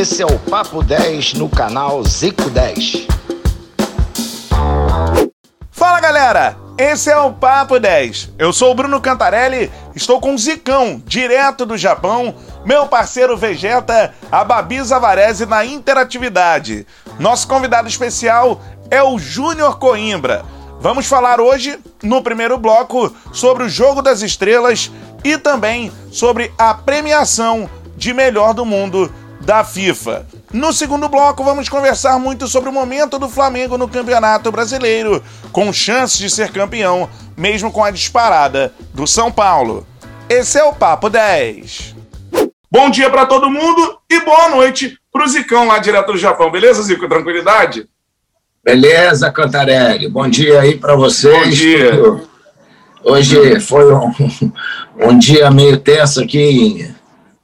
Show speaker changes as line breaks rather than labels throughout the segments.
Esse é o Papo 10 no canal Zico 10.
Fala galera, esse é o Papo 10. Eu sou o Bruno Cantarelli, estou com o Zicão, direto do Japão, meu parceiro Vegeta, a Babi Zavarese na interatividade. Nosso convidado especial é o Júnior Coimbra. Vamos falar hoje, no primeiro bloco, sobre o Jogo das Estrelas e também sobre a premiação de melhor do mundo da FIFA. No segundo bloco, vamos conversar muito sobre o momento do Flamengo no Campeonato Brasileiro, com chances de ser campeão, mesmo com a disparada do São Paulo. Esse é o Papo 10. Bom dia para todo mundo e boa noite pro Zicão lá direto do Japão. Beleza, Zico? Tranquilidade?
Beleza, Cantarelli. Bom dia aí para vocês.
Bom dia.
Hoje foi um, um dia meio tenso aqui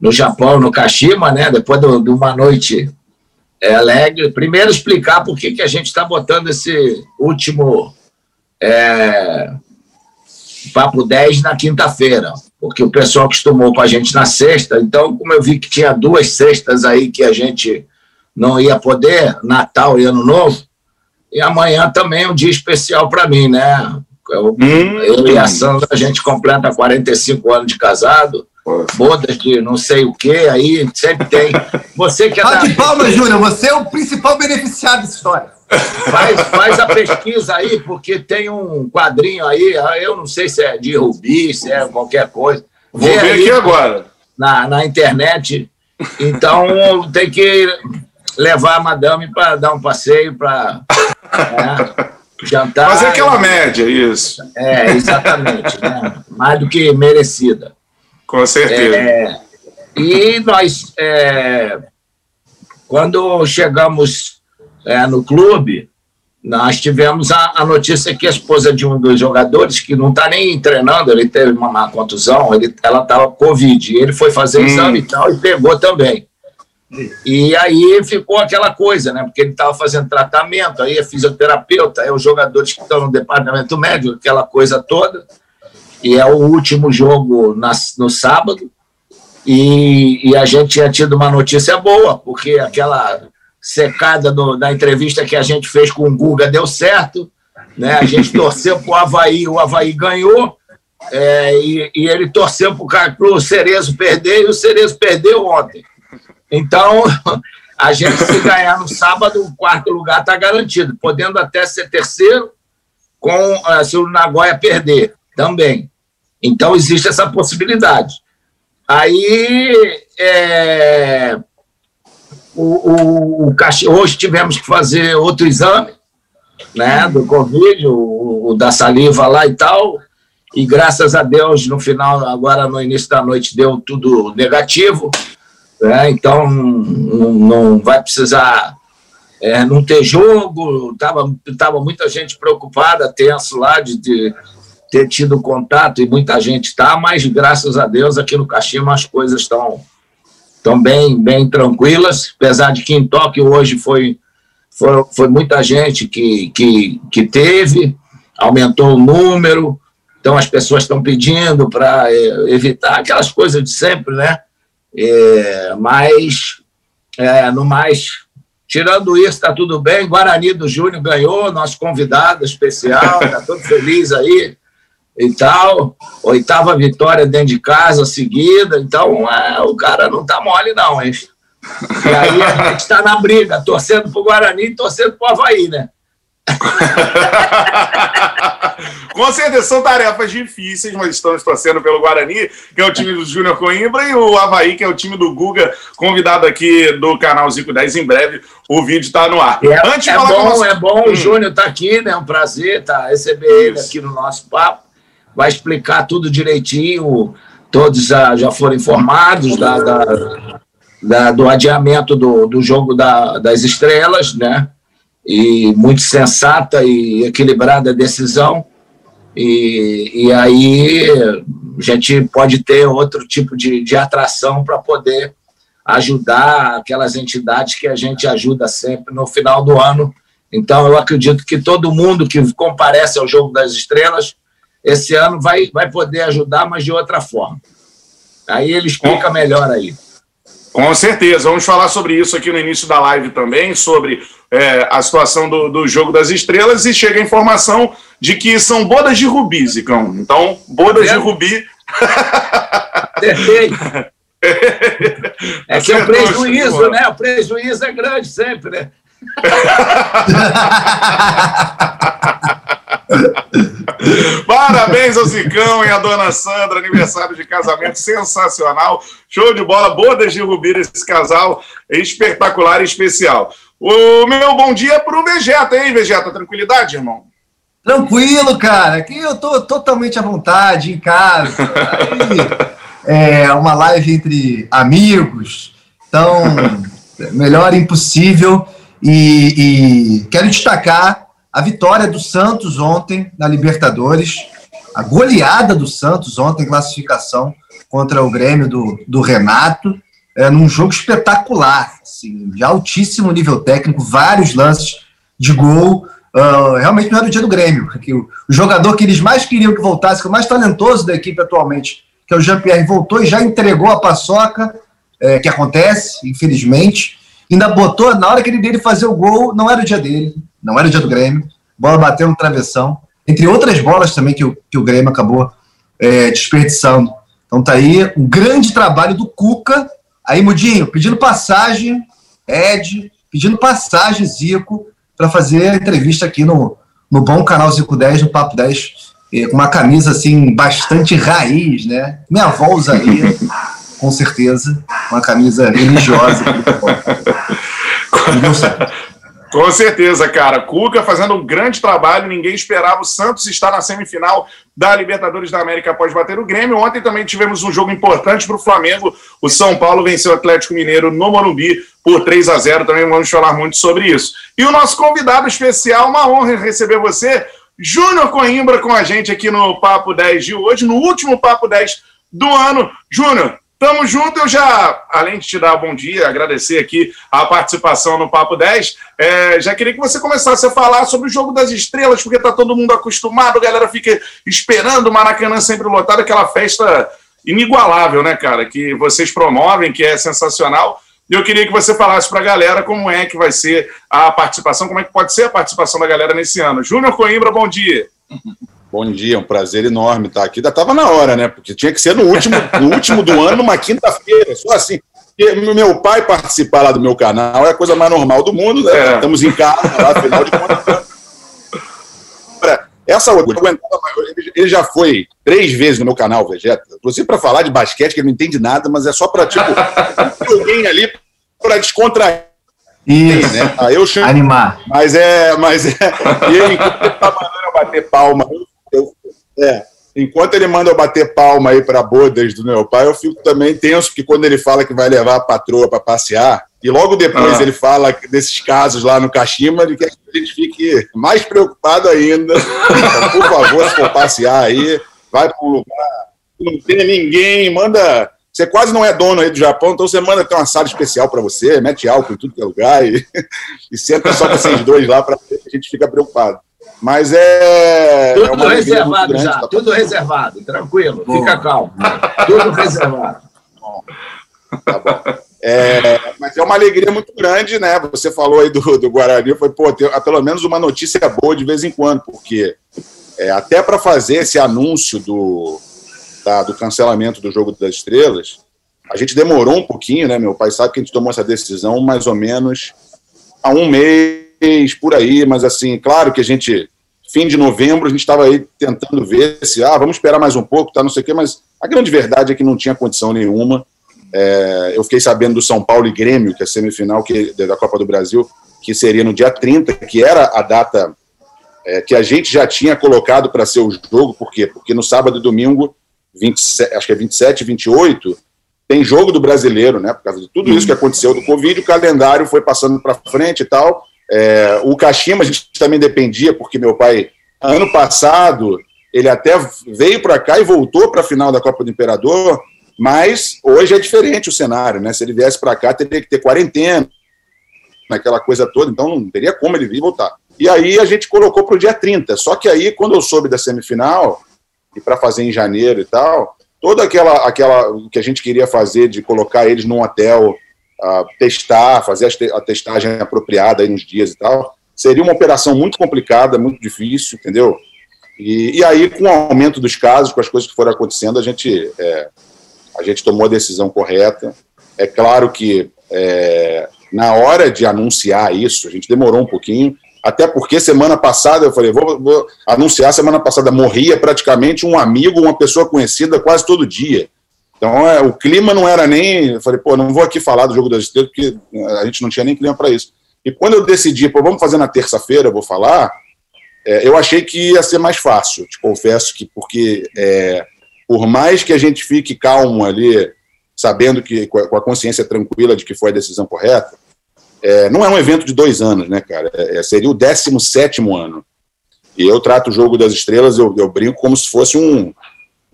no Japão, no Kashima, né? Depois de, de uma noite é, alegre. Primeiro explicar por que, que a gente está botando esse último é, Papo 10 na quinta-feira, porque o pessoal acostumou com a gente na sexta, então, como eu vi que tinha duas sextas aí que a gente não ia poder, Natal e Ano Novo, e amanhã também é um dia especial para mim, né? Eu, hum, eu e a Sandra, a gente completa 45 anos de casado, bodas de não sei o que, aí sempre tem. Você que é
da... de palmas, Júnior, você é o principal beneficiado dessa história.
Faz, faz a pesquisa aí, porque tem um quadrinho aí, eu não sei se é de Rubi, se é qualquer coisa.
Vou Vê ver aqui agora.
Na, na internet. Então tem que levar a madame para dar um passeio, para né, jantar.
Fazer aquela média, isso.
É, exatamente. Né? Mais do que merecida.
Com certeza.
É, e nós, é, quando chegamos é, no clube, nós tivemos a, a, notícia que a esposa de um dos jogadores, que não está nem treinando, ele teve uma má contusão, ele, ela estava com Covid. Ele foi fazer hum. exame e tal e pegou também. E aí ficou aquela coisa, né? Porque ele estava fazendo tratamento, aí é fisioterapeuta, aí os jogadores que estão no departamento médico, aquela coisa toda e é o último jogo na, no sábado. E, e, a gente tinha tido uma notícia boa, porque aquela secada do, da entrevista que a gente fez com o Guga deu certo. Né? A gente torceu para o Havaí, o Havaí ganhou. É, e, e, ele torceu para o Cerezo perder, e o Cerezo perdeu ontem. Então, a gente, se ganhar no sábado, o quarto lugar está garantido, podendo até ser terceiro, com eh, se o Nagoya perder também. Então, existe essa possibilidade. Aí, é, o, o, o, hoje tivemos que fazer outro exame, né, do Covid, o, o, da saliva lá e tal, e graças a Deus, no final, agora no início da noite, deu tudo negativo, né, então não, não vai precisar é, não ter jogo, estava tava muita gente preocupada, tenso lá de, de ter tido contato, e muita gente está, mas graças a Deus aqui no Caxima as coisas estão estão bem, bem tranquilas, apesar de que em Tóquio hoje foi, foi, foi muita gente que, que, que teve, aumentou o número, então as pessoas estão pedindo para é, evitar aquelas coisas de sempre, né? É, mas, é, no mais, tirando isso, está tudo bem. Guarani do Júnior ganhou, nosso convidado especial, está todo feliz aí e tal. Oitava vitória dentro de casa seguida. Então, é, o cara não tá mole, não, hein? E aí a gente está na briga, torcendo pro Guarani e torcendo pro Havaí, né?
Com certeza, são tarefas difíceis, mas estamos torcendo pelo Guarani, que é o time do Júnior Coimbra, e o Havaí, que é o time do Guga, convidado aqui do canal Zico 10. Em breve o vídeo está no ar.
É, Antes é, bom, é bom, hum. o Júnior tá aqui, né? É um prazer tá, receber Isso. ele aqui no nosso papo vai explicar tudo direitinho, todos já, já foram informados da, da, da, do adiamento do, do jogo da, das estrelas, né? E muito sensata e equilibrada a decisão. E, e aí a gente pode ter outro tipo de, de atração para poder ajudar aquelas entidades que a gente ajuda sempre no final do ano. Então, eu acredito que todo mundo que comparece ao Jogo das Estrelas esse ano vai, vai poder ajudar, mas de outra forma. Aí ele explica melhor aí.
Com certeza, vamos falar sobre isso aqui no início da live também, sobre é, a situação do, do jogo das estrelas, e chega a informação de que são bodas de rubi, Zicão. Então, bodas é. de rubi.
Perfeito. É que é o prejuízo, né? O prejuízo é grande sempre, né?
Parabéns ao Zicão e à dona Sandra, aniversário de casamento sensacional. Show de bola, bodas de Rubira, esse casal espetacular e especial. O meu bom dia é pro Vegeta, hein, Vegeta? Tranquilidade, irmão?
Tranquilo, cara. Aqui eu tô totalmente à vontade, em casa. Aí, é uma live entre amigos. Então, melhor impossível. E, e quero destacar a vitória do Santos ontem na Libertadores, a goleada do Santos ontem, classificação contra o Grêmio do, do Renato, é, num jogo espetacular, assim, de altíssimo nível técnico, vários lances de gol. Uh, realmente não era o dia do Grêmio. Que o, o, jogador que eles mais queriam que voltasse, que é o mais talentoso da equipe atualmente, que é o Jean-Pierre, voltou e já entregou a paçoca, é, que acontece, infelizmente. Ainda botou, na hora que ele dele fazer o gol, não era o dia dele, não era o dia do Grêmio. Bola bateu no travessão. Entre outras bolas também que o, que o Grêmio acabou é, desperdiçando. Então tá aí um grande trabalho do Cuca. Aí, Mudinho, pedindo passagem, Ed, pedindo passagem, Zico, para fazer a entrevista aqui no, no bom canal Zico 10, no Papo 10, com uma camisa assim, bastante raiz, né? Minha avó usaria, com certeza, uma camisa religiosa.
Com certeza, cara. Cuca fazendo um grande trabalho, ninguém esperava. O Santos está na semifinal da Libertadores da América após bater o Grêmio. Ontem também tivemos um jogo importante para o Flamengo. O São Paulo venceu o Atlético Mineiro no Morumbi por 3 a 0. Também vamos falar muito sobre isso. E o nosso convidado especial, uma honra receber você, Júnior Coimbra, com a gente aqui no Papo 10 de hoje, no último Papo 10 do ano. Júnior, Tamo junto, eu já, além de te dar bom dia, agradecer aqui a participação no Papo 10, é, já queria que você começasse a falar sobre o jogo das estrelas, porque tá todo mundo acostumado, a galera fica esperando o Maracanã sempre lotado, aquela festa inigualável, né, cara, que vocês promovem, que é sensacional. E eu queria que você falasse para a galera como é que vai ser a participação, como é que pode ser a participação da galera nesse ano. Júnior Coimbra, bom dia.
Bom dia, é um prazer enorme estar aqui. Ainda estava na hora, né? Porque tinha que ser no último, no último do ano, numa quinta-feira. Só assim. meu pai participar lá do meu canal é a coisa mais normal do mundo, né? É. Estamos em casa, lá, afinal de contas. Essa outra, ele já foi três vezes no meu canal, Vegeta. Inclusive para falar de basquete, que ele não entende nada, mas é só para, tipo, alguém ali para descontrair.
Isso. Né?
Ah, eu chamo,
Animar.
Mas é, mas é. E ele, enquanto ele tá mandando eu bater palma, eu, é, enquanto ele manda eu bater palma aí para bodas do meu pai, eu fico também tenso, porque quando ele fala que vai levar a patroa para passear, e logo depois ah. ele fala desses casos lá no Kashima, ele quer que a gente fique mais preocupado ainda. Então, por favor, se for passear aí, vai para um lugar que não tem ninguém, manda. Você quase não é dono aí do Japão, então você manda ter uma sala especial para você, mete álcool em tudo que é lugar e, e senta só com vocês dois lá para a gente fica preocupado. Mas é.
Tudo é reservado já, tá tudo reservado, tranquilo, bom. fica calmo. tudo reservado. Bom,
tá bom. É, mas é uma alegria muito grande, né? Você falou aí do, do Guarani, foi pô, ter pelo menos uma notícia boa de vez em quando, porque é, até para fazer esse anúncio do, da, do cancelamento do Jogo das Estrelas, a gente demorou um pouquinho, né? Meu pai sabe que a gente tomou essa decisão mais ou menos há um mês por aí, mas assim, claro que a gente, fim de novembro, a gente estava aí tentando ver se, ah, vamos esperar mais um pouco, tá, não sei o quê, mas a grande verdade é que não tinha condição nenhuma. É, eu fiquei sabendo do São Paulo e Grêmio, que é a semifinal que, da Copa do Brasil, que seria no dia 30, que era a data é, que a gente já tinha colocado para ser o jogo, por quê? Porque no sábado e domingo, 27, acho que é 27 e 28, tem jogo do brasileiro, né? Por causa de tudo isso que aconteceu do Covid, o calendário foi passando para frente e tal. É, o Kashima a gente também dependia, porque meu pai, ano passado, ele até veio para cá e voltou para a final da Copa do Imperador, mas hoje é diferente o cenário, né? Se ele viesse para cá, teria que ter quarentena, naquela coisa toda, então não teria como ele vir e voltar. E aí a gente colocou para o dia 30. Só que aí, quando eu soube da semifinal, e para fazer em janeiro e tal, toda aquela, aquela que a gente queria fazer de colocar eles num hotel a testar, fazer a testagem apropriada aí nos dias e tal. Seria uma operação muito complicada, muito difícil, entendeu? E, e aí, com o aumento dos casos, com as coisas que foram acontecendo, a gente, é, a gente tomou a decisão correta. É claro que é, na hora de anunciar isso, a gente demorou um pouquinho, até porque semana passada eu falei, vou, vou, anunciar, semana passada morria praticamente um amigo, uma pessoa conhecida quase todo dia. Então é, o clima não era nem. Eu falei, pô, não vou aqui falar do jogo das estrelas, porque a gente não tinha nem clima para isso. E quando eu decidi, pô, vamos fazer na terça-feira, vou falar, é, eu achei que ia ser mais fácil. Te confesso que, porque é, por mais que a gente fique calmo ali, sabendo que com a consciência tranquila de que foi a decisão correta, é, não é um evento de dois anos, né, cara? É, é seria o 17 ano. E eu trato o jogo das estrelas, eu, eu, brinco como se fosse um,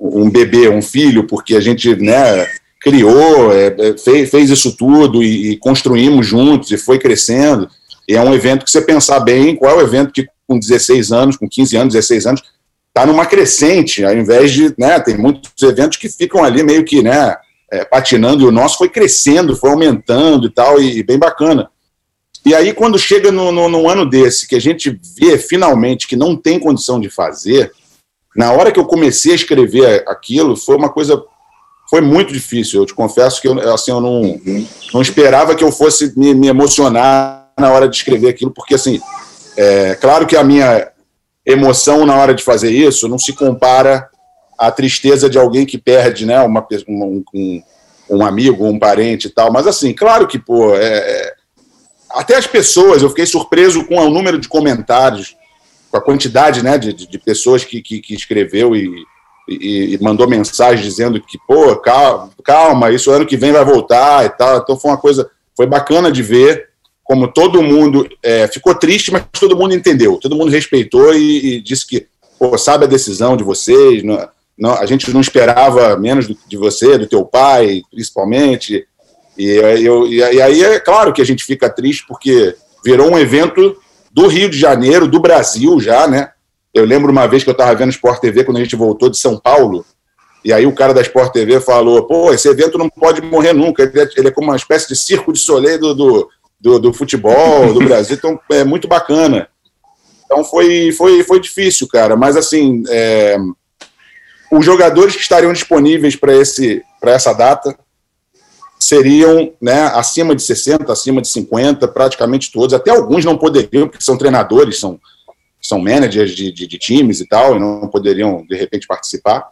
um bebê, um filho, porque a gente né, criou, é, é fez, fez, isso tudo e, e, construímos juntos e foi crescendo. E é um evento que você pensar bem, qual é o evento que com 16 anos, com 15 anos, 16 anos, está numa crescente, ao invés de, né, tem muitos eventos que ficam ali meio que, né, é, patinando, e o nosso foi crescendo, foi aumentando e tal, e, e bem bacana. E aí, quando chega no, no, num ano desse, que a gente vê finalmente que não tem condição de fazer, na hora que eu comecei a escrever aquilo, foi uma coisa. Foi muito difícil. Eu te confesso que eu, assim, eu não, não esperava que eu fosse me, me emocionar na hora de escrever aquilo, porque, assim, é claro que a minha emoção na hora de fazer isso não se compara à tristeza de alguém que perde né, uma, um, um, um amigo, um parente e tal. Mas, assim, claro que, pô, é, é até as pessoas, eu fiquei surpreso com o número de comentários, com a quantidade né, de, de pessoas que, que, que escreveu e, e, e, mandou mensagem dizendo que, pô, calma, calma, isso ano que vem vai voltar e tal. Então foi uma coisa, foi bacana de ver como todo mundo é, ficou triste, mas todo mundo entendeu, todo mundo respeitou e, e disse que, pô, sabe a decisão de vocês, não, não, a gente não esperava menos do, de você, do teu pai, principalmente. E, eu, e aí é claro que a gente fica triste porque virou um evento do Rio de Janeiro, do Brasil já, né? Eu lembro uma vez que eu estava vendo Sport TV quando a gente voltou de São Paulo, e aí o cara da Sport TV falou: pô, esse evento não pode morrer nunca, ele é, ele é como uma espécie de circo de soleil do, do, do, do futebol do Brasil, então é muito bacana. Então foi, foi, foi difícil, cara, mas assim, é, os jogadores que estariam disponíveis para essa data seriam né, acima de 60, acima de 50, praticamente todos. Até alguns não poderiam, porque são treinadores, são, são managers de, de, de times e tal, e não poderiam, de repente, participar.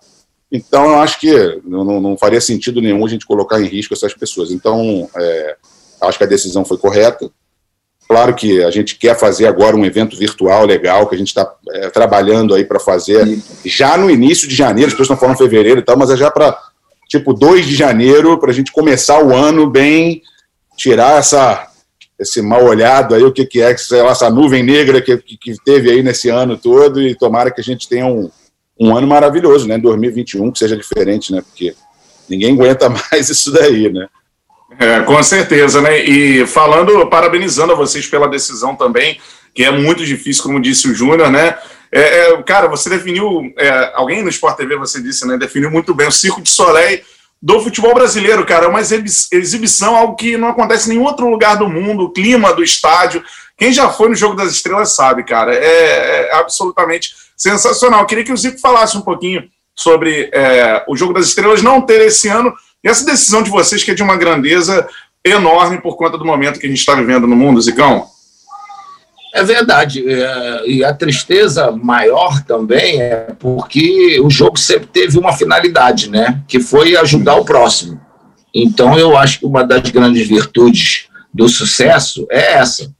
Então, eu acho que não, não, faria sentido nenhum a gente colocar em risco essas pessoas. Então, é, acho que a decisão foi correta. Claro que a gente quer fazer agora um evento virtual legal, que a gente está é, trabalhando aí para fazer já no início de janeiro, as pessoas estão falando fevereiro e tal, mas é já para tipo 2 de janeiro, para a gente começar o ano bem, tirar essa esse mal olhado aí, o que, que é, sei lá, essa nuvem negra que, que teve aí nesse ano todo, e tomara que a gente tenha um, um ano maravilhoso, né? 2021, que seja diferente, né? Porque ninguém aguenta mais isso daí, né?
É, com certeza, né? E falando, parabenizando a vocês pela decisão também, que é muito difícil, como disse o Júnior, né? É, é, cara, você definiu, é, alguém no Sport TV, você disse, né? Definiu muito bem o Circo de Soleil do futebol brasileiro, cara. É uma exibição, algo que não acontece em nenhum outro lugar do mundo, o clima do estádio. Quem já foi no Jogo das Estrelas sabe, cara. É, é absolutamente sensacional. Eu queria que o Zico falasse um pouquinho sobre é, o Jogo das Estrelas não ter esse ano e essa decisão de vocês que é de uma grandeza enorme por conta do momento que a gente está vivendo no mundo, Zicão.
É verdade. É, e a tristeza maior também é porque o jogo sempre teve uma finalidade, né? Que foi ajudar o próximo. Então, eu acho que uma das grandes virtudes do sucesso é essa.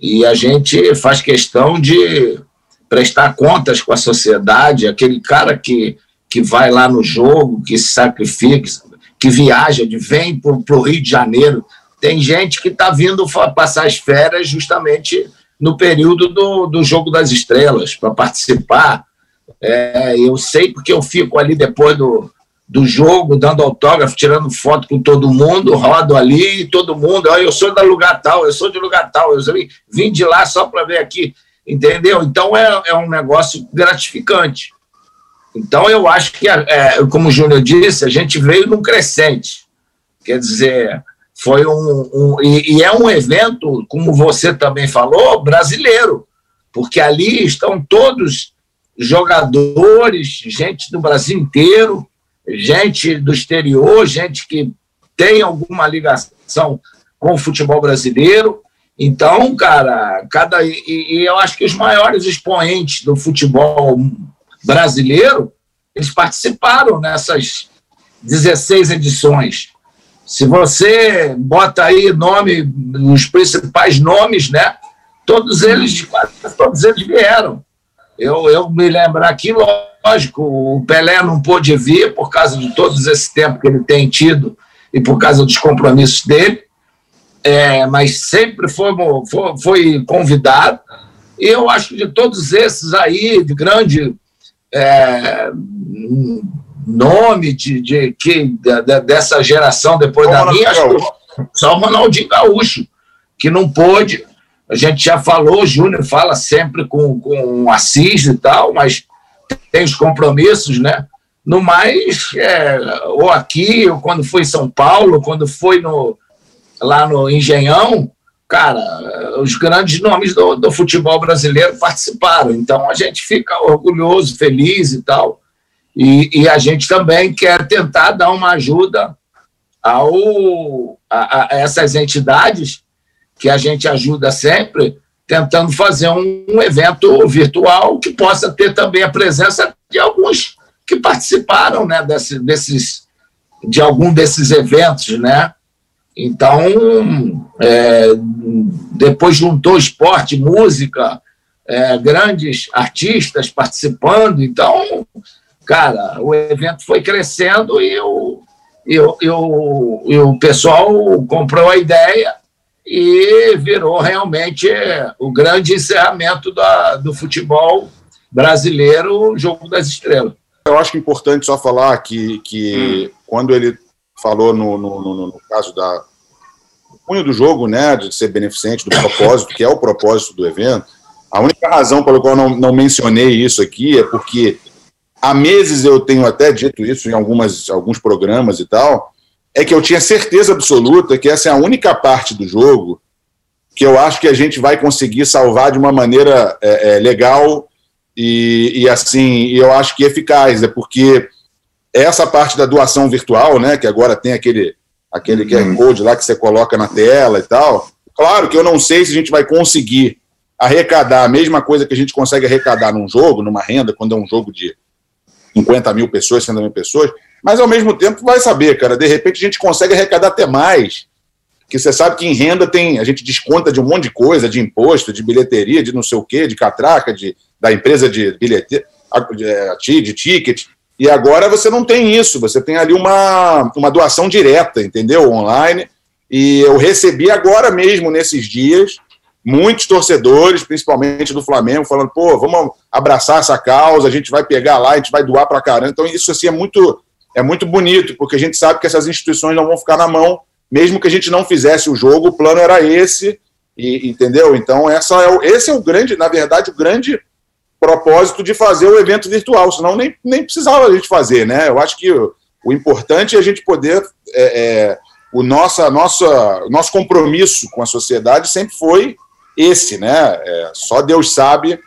E a gente faz questão de prestar contas com a sociedade, aquele cara que, que vai lá no jogo, que se sacrifica, que viaja, de vem para o Rio de Janeiro. Tem gente que está vindo passar as férias justamente no período do, do Jogo das Estrelas, para participar. É, eu sei porque eu fico ali depois do, do jogo, dando autógrafo, tirando foto com todo mundo, rodo ali, todo mundo, eu sou da lugar tal, eu sou de lugar tal, eu vim de lá só para ver aqui, entendeu? Então é, é um negócio gratificante. Então eu acho que, é, como o Júnior disse, a gente veio num crescente. Quer dizer, foi um, um e, e, é um evento, como você também falou, brasileiro, porque ali estão todos jogadores, gente do Brasil inteiro, gente do exterior, gente que tem alguma ligação com o futebol brasileiro. Então, cara, cada e, e eu acho que os maiores expoentes do futebol brasileiro, eles participaram nessas 16 edições. Se você bota aí nome, os principais nomes, né? Todos eles, todos eles vieram. Eu, eu me lembro aqui, lógico, o Pelé não pôde vir por causa de todos esse tempo que ele tem tido e por causa dos compromissos dele, é, mas sempre foi, foi, foi convidado. E eu acho que de todos esses aí, de grande é, nome de, de, de, de, dessa geração depois da minha, acho que só o Ronaldinho Gaúcho, que não pôde. A gente já falou, o Júnior fala sempre com, com o Assis e tal, mas tem os compromissos, né? No mais, é, ou aqui, ou quando foi em São Paulo, quando foi no, lá no Engenhão, cara, os grandes nomes do, do futebol brasileiro participaram. Então a gente fica orgulhoso, feliz e tal. E, e a gente também quer tentar dar uma ajuda ao, a, a essas entidades que a gente ajuda sempre, tentando fazer um, um, evento virtual que possa ter também a presença de alguns que participaram né, desse, desses, de algum desses eventos, né? Então, é, depois juntou esporte, música, é, grandes artistas participando. Então, cara, o evento foi crescendo e o, e o, e o, e o pessoal comprou a ideia e virou realmente o grande encerramento da, do futebol brasileiro, o Jogo das Estrelas.
Eu acho que é importante só falar que, que hum. quando ele falou no, no, no, no caso da punho do jogo, né, de ser beneficente, do propósito, que é o propósito do evento, a única razão pela qual não, não mencionei isso aqui é porque há meses eu tenho até dito isso em algumas, alguns programas e tal, é que eu tinha certeza absoluta que essa é a única parte do jogo que eu acho que a gente vai conseguir salvar de uma maneira é, é, legal e, e assim, eu acho que eficaz, é porque essa parte da doação virtual, né, que agora tem aquele, aquele uhum. QR Code lá que você coloca na tela e tal. Claro que eu não sei se a gente vai conseguir arrecadar a mesma coisa que a gente consegue arrecadar num jogo, numa renda, quando é um jogo de 50 mil pessoas, 100 mil pessoas, mas ao mesmo tempo vai saber, cara, de repente a gente consegue arrecadar até mais, que você sabe que em renda tem, a gente desconta de um monte de coisa, de imposto, de bilheteria, de não sei o quê, de catraca, de, da empresa de bilheteria, de, de ticket, e agora você não tem isso, você tem ali uma, uma doação direta, entendeu? Online. E eu recebi agora mesmo, nesses dias, muitos torcedores, principalmente do Flamengo, falando: pô, vamos abraçar essa causa, a gente vai pegar lá, a gente vai doar para caramba. Então, isso assim, é muito, é muito bonito, porque a gente sabe que essas instituições não vão ficar na mão, mesmo que a gente não fizesse o jogo, o plano era esse, e, entendeu? Então, essa é o, esse é o grande, na verdade, o grande propósito de fazer o evento virtual, senão nem, nem precisava a gente fazer, né? Eu acho que o, o importante é a gente poder. É, é, o nossa, nossa, nosso compromisso com a sociedade sempre foi esse, né? É, só Deus sabe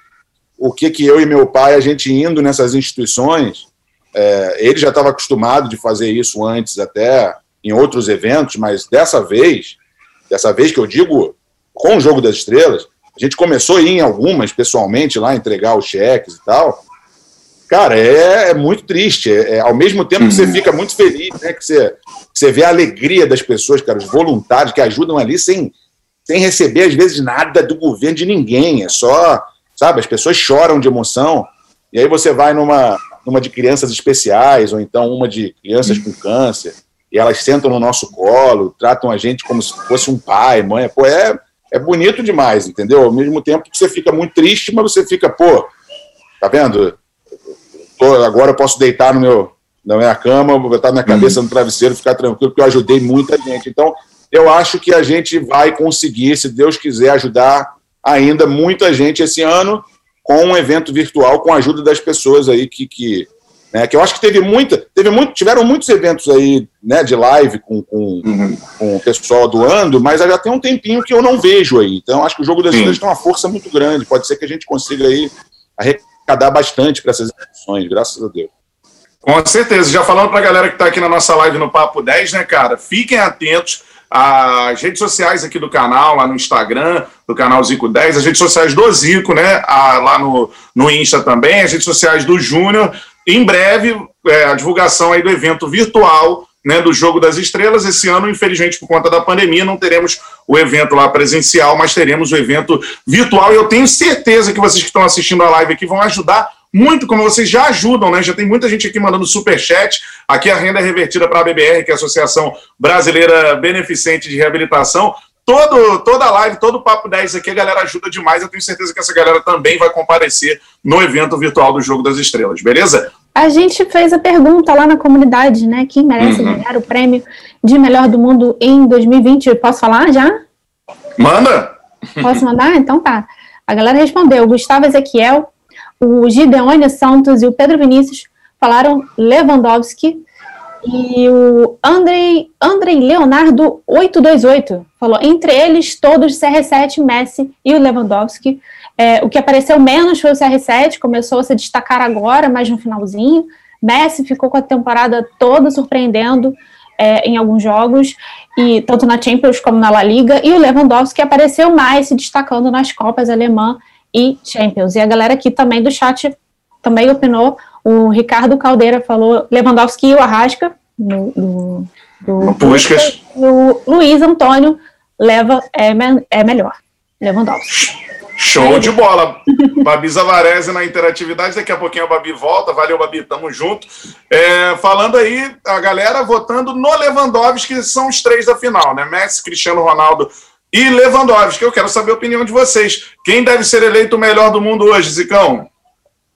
o que, que eu e meu pai, a gente indo nessas instituições, é, ele já estava acostumado de fazer isso antes, até em outros eventos, mas dessa vez, dessa vez que eu digo com o Jogo das Estrelas, a gente começou a ir em algumas, pessoalmente, lá, entregar os cheques e tal. Cara, é, é muito triste. É, é, ao mesmo tempo que você uhum. fica muito feliz, né? Que você, que você vê a alegria das pessoas, cara, os voluntários que ajudam ali sem, sem receber, às vezes, nada do governo de ninguém. É só, sabe, as pessoas choram de emoção. E aí você vai numa, numa de crianças especiais, ou então uma de crianças com câncer, e elas sentam no nosso colo, tratam a gente como se fosse um pai, mãe. Pô, é é bonito demais, entendeu? Ao mesmo tempo que você fica muito triste, mas você fica, pô, tá vendo? Tô, agora eu posso deitar no meu, na minha cama, botar minha cabeça no travesseiro, ficar tranquilo, porque eu ajudei muita gente. Então, eu acho que a gente vai conseguir, se Deus quiser, ajudar ainda muita gente esse ano com um evento virtual, com a ajuda das pessoas aí que, que, Né, que eu acho que teve muita, teve muito, tiveram muitos eventos aí, né, de live com, com, uhum. com o pessoal doando, mas já tem um tempinho que eu não vejo aí. Então, acho que o jogo das estrelas tem uma força muito grande. Pode ser que a gente consiga aí arrecadar bastante para essas instituições, graças a Deus.
Com certeza. Já falando para a galera que está aqui na nossa live no Papo 10, né, cara? Fiquem atentos às redes sociais aqui do canal, lá no Instagram, do canal Zico 10, as redes sociais do Zico, né? A, lá no, no Insta também, as redes sociais do Júnior em breve, é, a divulgação aí do evento virtual né, do Jogo das Estrelas. Esse ano, infelizmente, por conta da pandemia, não teremos o evento lá presencial, mas teremos o evento virtual. E eu tenho certeza que vocês que estão assistindo a live aqui vão ajudar muito, como vocês já ajudam, né? Já tem muita gente aqui mandando super chat. Aqui a renda é revertida para a BBR, que é a Associação Brasileira Beneficente de Reabilitação todo, toda live, todo o Papo 10 aqui, a galera ajuda demais. Eu tenho certeza que essa galera também vai comparecer no evento virtual do Jogo das Estrelas, beleza?
A gente fez a pergunta lá na comunidade, né? Quem merece uhum. ganhar o prêmio de melhor do mundo em 2020? Eu posso falar já?
Manda!
Posso mandar? Então tá. A galera respondeu: Gustavo Ezequiel, o Gideone Santos e o Pedro Vinícius falaram Lewandowski. E o Andrei, Andrei Leonardo 828 falou: entre eles, todos CR7, Messi e o Lewandowski. É, o que apareceu menos foi o CR7, começou a se destacar agora, mas no finalzinho. Messi ficou com a temporada toda surpreendendo é, em alguns jogos, e tanto na Champions como na La Liga. E o Lewandowski apareceu mais, se destacando nas Copas Alemã e Champions. E a galera aqui também do chat também opinou o Ricardo Caldeira falou Lewandowski e o Arrasca, no, no, do
Puskas.
O Luiz Antônio leva é, é melhor. Lewandowski.
Show de bola. Babi Zavarese na interatividade. Daqui a pouquinho a Babi volta. Valeu, Babi. Tamo junto. É, falando aí, a galera votando no Lewandowski, que são os três da final, né? Messi, Cristiano Ronaldo e Lewandowski. Eu quero saber a opinião de vocês. Quem deve ser eleito o melhor do mundo hoje, Zicão?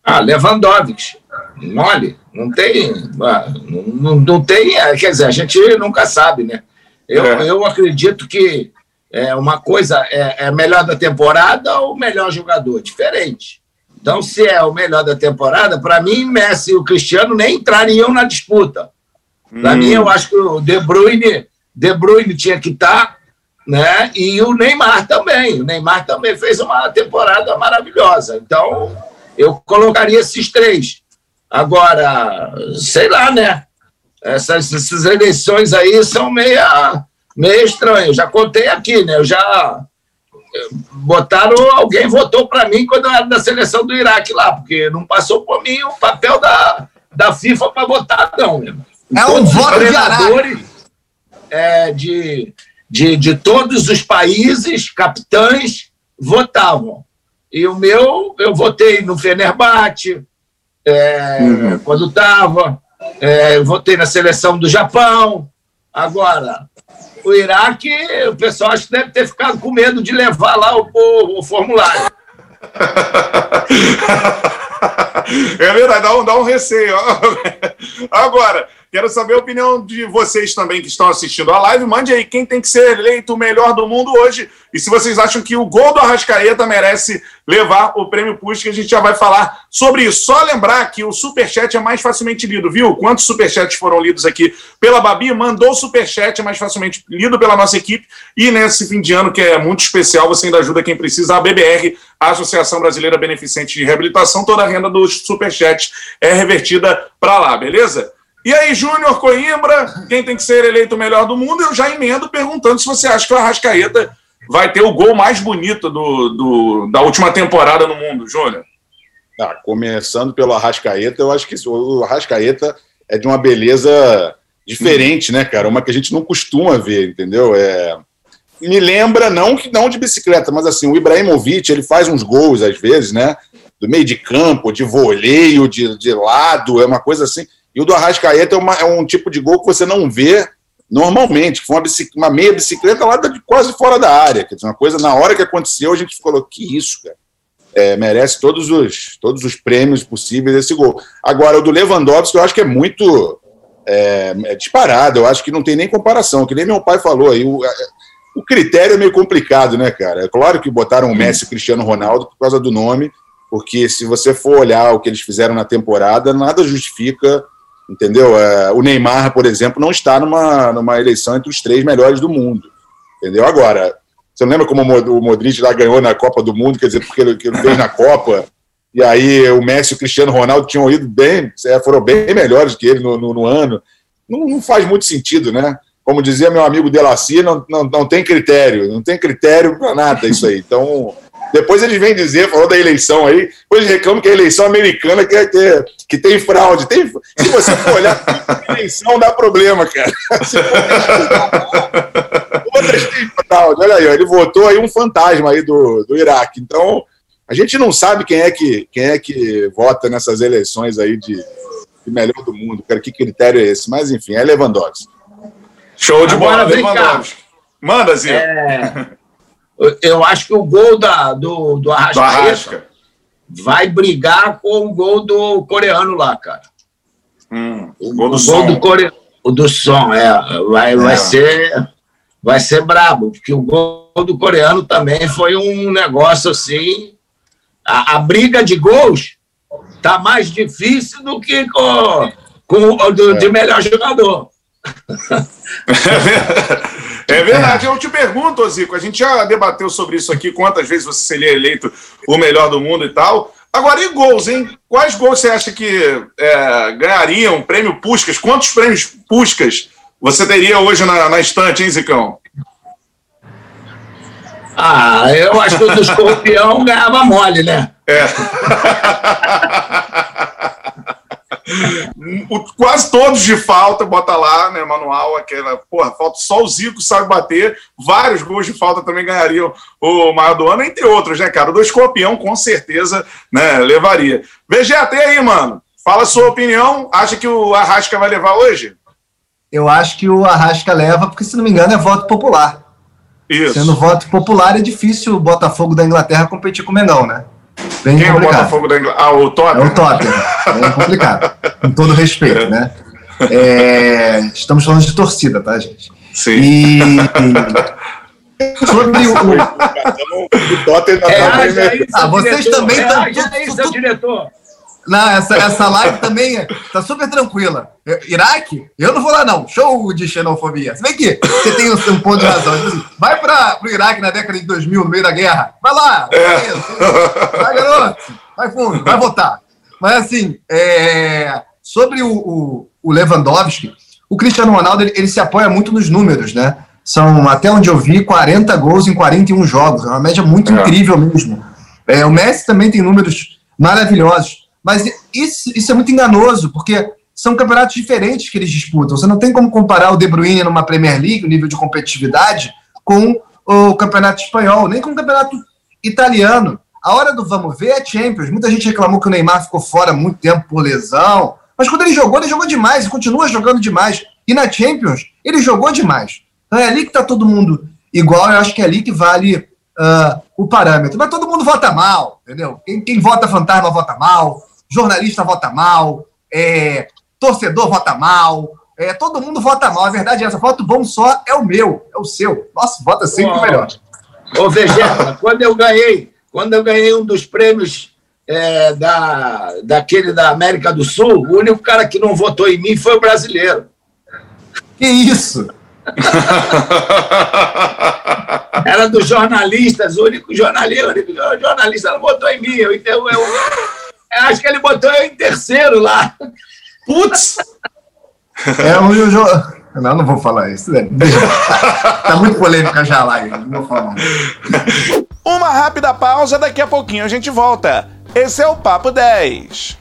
Ah, Lewandowski. Mole. Não tem. Ah, não, não tem. É, quer dizer, a gente nunca sabe, né? Eu, é. eu acredito que é, uma coisa é, é melhor da temporada ou melhor jogador. Diferente. Então, se é o melhor da temporada, para mim, Messi e o Cristiano nem entrariam na disputa. Para hum. mim, eu acho que o De Bruyne, De Bruyne tinha que estar, tá, né? E o Neymar também. O Neymar também fez uma temporada maravilhosa. Então, eu colocaria esses três. Agora, sei lá, né? Essas, essas eleições aí são meia, meio estranhas. Já contei aqui, né? Eu já botaram, alguém votou para mim quando eu era da seleção do Iraque lá, porque não passou por mim o papel da, da FIFA para votar, não. Meu.
É um voto de
é, de, de, de todos os países, capitães, votavam. E o meu, eu votei no Fenerbahçe, é, uhum. quando estava, é, votei na seleção do Japão. Agora, o Iraque, o pessoal acho que deve ter ficado com medo de levar lá o, o, o formulário.
é verdade, dá um, dá um receio. Agora, Quero saber a opinião de vocês também que estão assistindo a live. Mande aí quem tem que ser eleito o melhor do mundo hoje. E se vocês acham que o gol do Arrascaeta merece levar o prêmio Puskas, a gente já vai falar sobre isso. Só lembrar que o Superchat é mais facilmente lido, viu? Quantos Superchats foram lidos aqui pela Babi? Mandou o Superchat, é mais facilmente lido pela nossa equipe. E nesse fim de ano, que é muito especial, você ainda ajuda quem precisa. A BBR, a Associação Brasileira Beneficente de Reabilitação, toda a renda dos Superchats é revertida para lá, beleza? E aí, Júnior Coimbra, quem tem que ser eleito o melhor do mundo, eu já emendo perguntando se você acha que o Arrascaeta vai ter o gol mais bonito do, do da última temporada no mundo, Júnior.
Ah, começando pelo Arrascaeta, eu acho que o Arrascaeta é de uma beleza diferente, né, cara? Uma que a gente não costuma ver, entendeu? É... Me lembra, não que não de bicicleta, mas assim, o Ibrahimovic, ele faz uns gols às vezes, né? Do meio de campo, de voleio, de, de lado, é uma coisa assim e o do Arrascaeta é, uma, é um tipo de gol que você não vê normalmente, foi uma, uma meia bicicleta lá de, quase fora da área. Quer dizer, uma coisa, na hora que aconteceu, a gente falou, que isso, cara? É, merece todos os, todos os prêmios possíveis esse gol. Agora, o do Lewandowski, eu acho que é muito é, é disparado, eu acho que não tem nem comparação, que nem meu pai falou aí, o, o critério é meio complicado, né, cara? É claro que botaram o Messi e Cristiano Ronaldo por causa do nome, porque se você for olhar o que eles fizeram na temporada, nada justifica, entendeu? É, o Neymar, por exemplo, não está numa, numa eleição entre os três melhores do mundo, entendeu? Agora, você lembra como o Modric lá ganhou na Copa do Mundo, quer dizer, porque ele, ele fez na Copa, e aí o Messi e o Cristiano Ronaldo tinham ido bem, é, foram bem melhores que ele no, no, no ano. Não, não, faz muito sentido, né? Como dizia meu amigo Delacy, não, não, não tem critério, não tem critério para nada isso aí. Então, depois eles vêm dizer, falou da eleição aí, depois reclamam que a eleição americana que, que, que tem fraude. Tem, se você for olhar, a eleição dá problema, cara. Se for, todas têm fraude. Olha aí, ele votou aí um fantasma aí do, do Iraque. Então, a gente não sabe quem é que, quem é que vota nessas eleições aí de, de melhor do mundo, cara. Que critério é esse? Mas, enfim, é Lewandowski.
Show de bola, Lewandowski. Manda, Zinho.
É, eu acho que o gol da, do, do Arrascaeta Arrasca. vai brigar com o gol do coreano lá, cara.
Hum,
o gol do, o som. do coreano. O do som, é. Vai, é. vai ser vai ser brabo, porque o gol do coreano também foi um negócio assim. A, a briga de gols tá mais difícil do que com, com o do, de melhor jogador.
É verdade, eu te pergunto, Zico, a gente já debateu sobre isso aqui, quantas vezes você seria eleito o melhor do mundo e tal. Agora, e gols, hein? Quais gols você acha que é, ganhariam prêmio Puscas? Quantos prêmios Puscas você teria hoje na, na estante, hein, Zicão?
Ah, eu acho que o do escorpião ganhava mole, né?
É. Quase todos de falta, bota lá, né, manual, aquela, porra, falta só o Zico sabe bater, vários gols de falta também ganhariam o maior do ano, entre outros, né, cara? O do escorpião com certeza, né, levaria. Vegeta, e aí, mano? Fala a sua opinião, acha que o Arrasca vai levar hoje?
eu acho que o Arrasca leva, porque se não me engano é voto popular.
Isso.
Sendo voto popular, é difícil o Botafogo da Inglaterra competir com o Mengão, né?
Bem Quem complicado. é o Botafogo da Inglaterra? Ah, o Tottenham.
É o Tottenham. É complicado. com todo respeito, é. né? É, estamos falando de torcida, tá, gente?
Sim.
E, sobre o.
o Tottenham é, ah,
vocês também estão.
É, diretor.
Não, essa, essa live também tá super tranquila. Iraque? Eu não vou lá, não. Show de xenofobia. Se bem que você tem um, um ponto de razão. Vai para o Iraque na década de 2000, no meio da guerra. Vai lá. É. Vai, garoto. Vai fundo, vai votar. Mas, assim, é, sobre o, o, o, Lewandowski, o Cristiano Ronaldo, ele, ele se apoia muito nos números, né? São, até onde eu vi, 40 gols em 41 jogos. É uma média muito é. incrível mesmo. É, o Messi também tem números maravilhosos. Mas isso, isso é muito enganoso, porque são campeonatos diferentes que eles disputam. Você não tem como comparar o De Bruyne numa Premier League, o nível de competitividade, com o campeonato espanhol, nem com o campeonato italiano. A hora do vamos ver é Champions. Muita gente reclamou que o Neymar ficou fora muito tempo por lesão. Mas quando ele jogou, ele jogou demais e continua jogando demais. E na Champions, ele jogou demais. Então é ali que está todo mundo igual. Eu acho que é ali que vale uh, o parâmetro. Mas todo mundo vota mal, entendeu? Quem, quem vota fantasma vota mal jornalista vota mal, é, torcedor vota mal, é, todo mundo vota mal. A verdade é essa, voto bom só é o meu, é o seu. Nossa, vota sempre melhor.
Ô, Vegeta, quando eu ganhei, quando eu ganhei um dos prêmios é, da, daquele da América do Sul, o único cara que não votou em mim foi o brasileiro.
Que isso?
Era dos jornalistas, o único jornalista, o único jornalista não votou em mim. Eu, então eu, Acho que ele botou eu em terceiro lá. Putz!
É o Jojo. Não, não vou falar isso. Né? Tá muito polêmica já lá. Não vou falar.
Uma rápida pausa, daqui a pouquinho a gente volta. Esse é o Papo 10.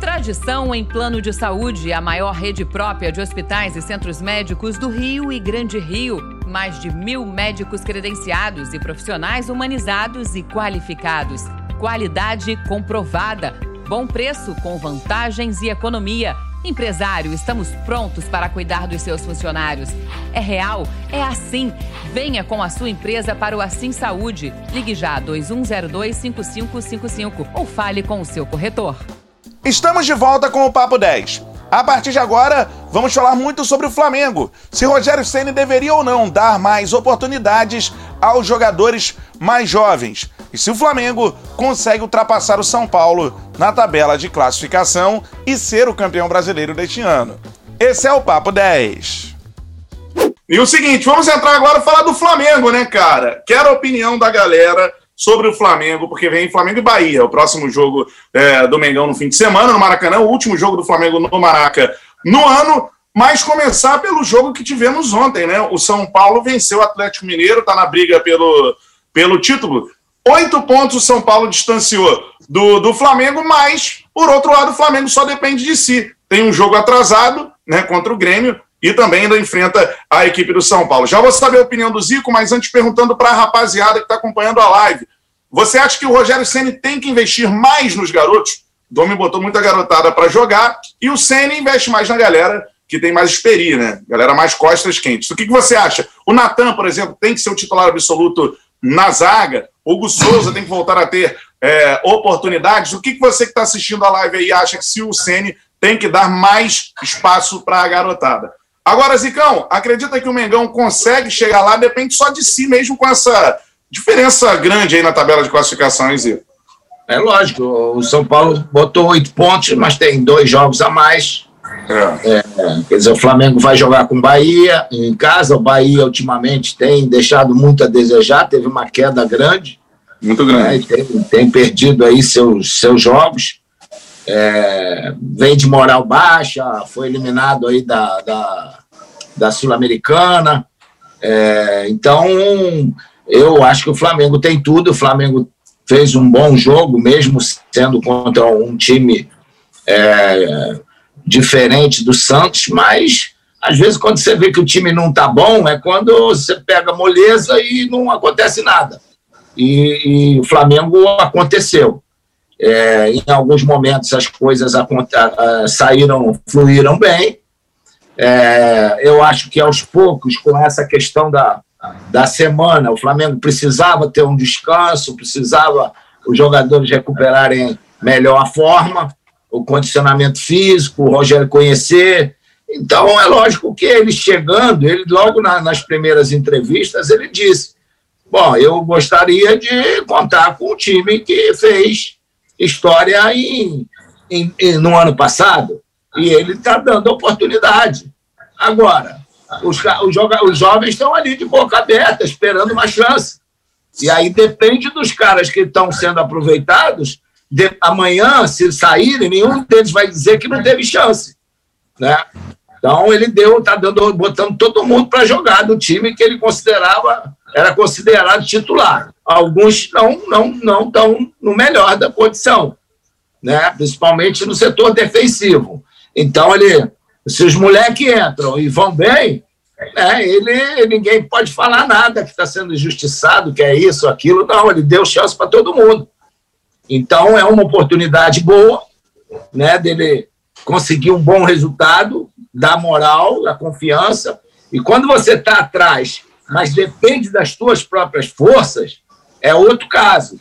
Tradição em plano de saúde, a maior rede própria de hospitais e centros médicos do Rio e Grande Rio. Mais de mil médicos credenciados e profissionais humanizados e qualificados. Qualidade comprovada. Bom preço com vantagens e economia. Empresário, estamos prontos para cuidar dos seus funcionários. É real? É assim. Venha com a sua empresa para o Assim Saúde. Ligue já 2102-5555 ou fale com o seu corretor.
Estamos de volta com o Papo 10. A partir de agora, vamos falar muito sobre o Flamengo. Se Rogério Ceni deveria ou não dar mais oportunidades
aos jogadores mais jovens e se o Flamengo consegue ultrapassar o São Paulo na tabela de classificação e ser o campeão brasileiro deste ano. Esse é o Papo 10.
E o seguinte, vamos entrar agora e falar do Flamengo, né, cara? Quero a opinião da galera sobre o Flamengo, porque vem Flamengo e Bahia, o próximo jogo é, do Mengão no fim de semana, no Maracanã, o último jogo do Flamengo no Maraca no ano, mas começar pelo jogo que tivemos ontem, né? O São Paulo venceu o Atlético Mineiro, tá na briga pelo, pelo título. Oito pontos o São Paulo distanciou do, do Flamengo, mas, por outro lado, o Flamengo só depende de si. Tem um jogo atrasado, né, contra o Grêmio, e também ainda enfrenta a equipe do São Paulo. Já vou saber a opinião do Zico, mas antes perguntando para a rapaziada que está acompanhando a live. Você acha que o Rogério Ceni tem que investir mais nos garotos? O Domi botou muita garotada para jogar e o Ceni investe mais na galera que tem mais experiência, né? Galera mais costas quentes. O que, que você acha? O Natan, por exemplo, tem que ser o titular absoluto na zaga. O Hugo Souza tem que voltar a ter é, oportunidades. O que, que você que está assistindo a live aí acha que se o Ceni tem que dar mais espaço para a garotada? Agora, Zicão, acredita que o Mengão consegue chegar lá? Depende só de si mesmo com essa diferença grande aí na tabela de classificação, hein, Zico?
É lógico, o São Paulo botou oito pontos, mas tem dois jogos a mais. É. É, quer dizer, o Flamengo vai jogar com o Bahia em casa. O Bahia, ultimamente, tem deixado muito a desejar, teve uma queda grande.
Muito grande.
Né, tem, tem, perdido aí seus, seus jogos. É, vem de moral baixa, foi eliminado aí da, da, da Sul-Americana. É, então, eu acho que o Flamengo tem tudo. O Flamengo fez um bom jogo, mesmo sendo contra um time é, diferente do Santos, mas às vezes quando você vê que o time não está bom, é quando você pega moleza e não acontece nada. E, e o Flamengo aconteceu. É, em alguns momentos as coisas saíram, fluíram bem. É, eu acho que aos poucos, com essa questão da, da semana, o Flamengo precisava ter um descanso, precisava os jogadores recuperarem melhor a forma, o condicionamento físico, o Rogério conhecer. Então, é lógico que ele chegando, ele logo na, nas primeiras entrevistas, ele disse: Bom, eu gostaria de contar com o time que fez história em, em, em no ano passado. E ele está dando oportunidade. Agora, os, os, os jovens estão ali de boca aberta, esperando uma chance. E aí depende dos caras que estão sendo aproveitados. De, amanhã, se saírem, nenhum deles vai dizer que não teve chance. Né? Então ele deu, está dando, botando todo mundo para jogar do time que ele considerava era considerado titular. Alguns não não não estão no melhor da condição, né? Principalmente no setor defensivo. Então ele, se os moleques entram e vão bem, né, ele ninguém pode falar nada que está sendo injustiçado, que é isso, aquilo. Não, ele deu chance para todo mundo. Então é uma oportunidade boa, né? Dele conseguir um bom resultado, dar moral, dar confiança. E quando você está atrás mas depende das tuas próprias forças, é outro caso.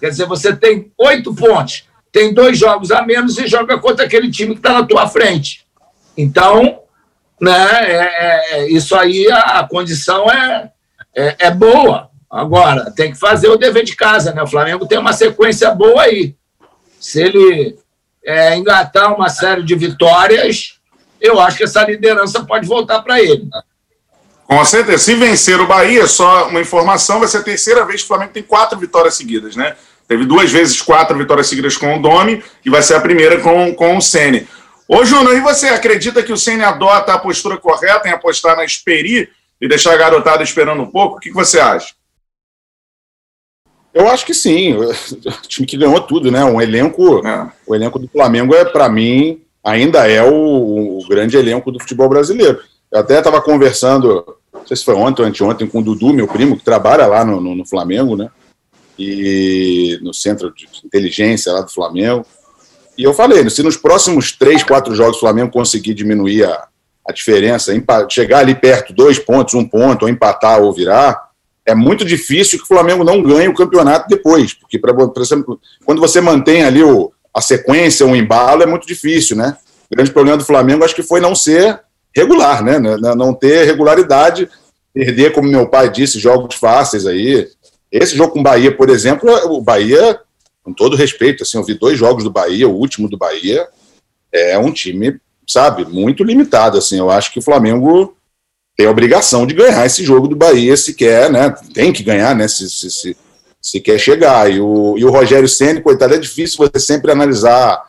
Quer dizer, você tem oito pontos, tem dois jogos a menos e joga contra aquele time que está na tua frente. Então, né, é, é, isso aí, a, a condição é, é, é, boa. Agora, tem que fazer o dever de casa, né? O Flamengo tem uma sequência boa aí. Se ele é, engatar uma série de vitórias, eu acho que essa liderança pode voltar para ele.
Com certeza. Se vencer o Bahia, só uma informação, vai ser a terceira vez que o Flamengo tem quatro vitórias seguidas, né? Teve duas vezes quatro vitórias seguidas com o Domi e vai ser a primeira com, com o Sene. Ô, Júnior, e você acredita que o Sene adota a postura correta em apostar na Esperi e deixar a garotada esperando um pouco? O que, que você acha?
Eu acho que sim. O time que ganhou tudo, né? Um elenco. É. O elenco do Flamengo é, para mim, ainda é o, o grande elenco do futebol brasileiro. Eu até estava conversando, não sei se foi ontem ou anteontem, com o Dudu, meu primo, que trabalha lá no, no, no Flamengo, né? E no centro de inteligência lá do Flamengo. E eu falei, se nos próximos três, quatro jogos o Flamengo conseguir diminuir a, a diferença, chegar ali perto, dois pontos, um ponto, ou empatar ou virar, é muito difícil que o Flamengo não ganhe o campeonato depois. Porque, pra, por exemplo, quando você mantém ali o, a sequência, um embalo, é muito difícil, né? O grande problema do Flamengo acho que foi não ser regular, né? Não ter regularidade perder, como meu pai disse, jogos fáceis aí. Esse jogo com o Bahia, por exemplo, o Bahia, com todo respeito, assim, eu vi dois jogos do Bahia, o último do Bahia, é um time, sabe, muito limitado, assim. Eu acho que o Flamengo tem a obrigação de ganhar esse jogo do Bahia se quer, né? Tem que ganhar, né? Se, se, se, se quer chegar. E o, e o Rogério Senna, coitado, é difícil você sempre analisar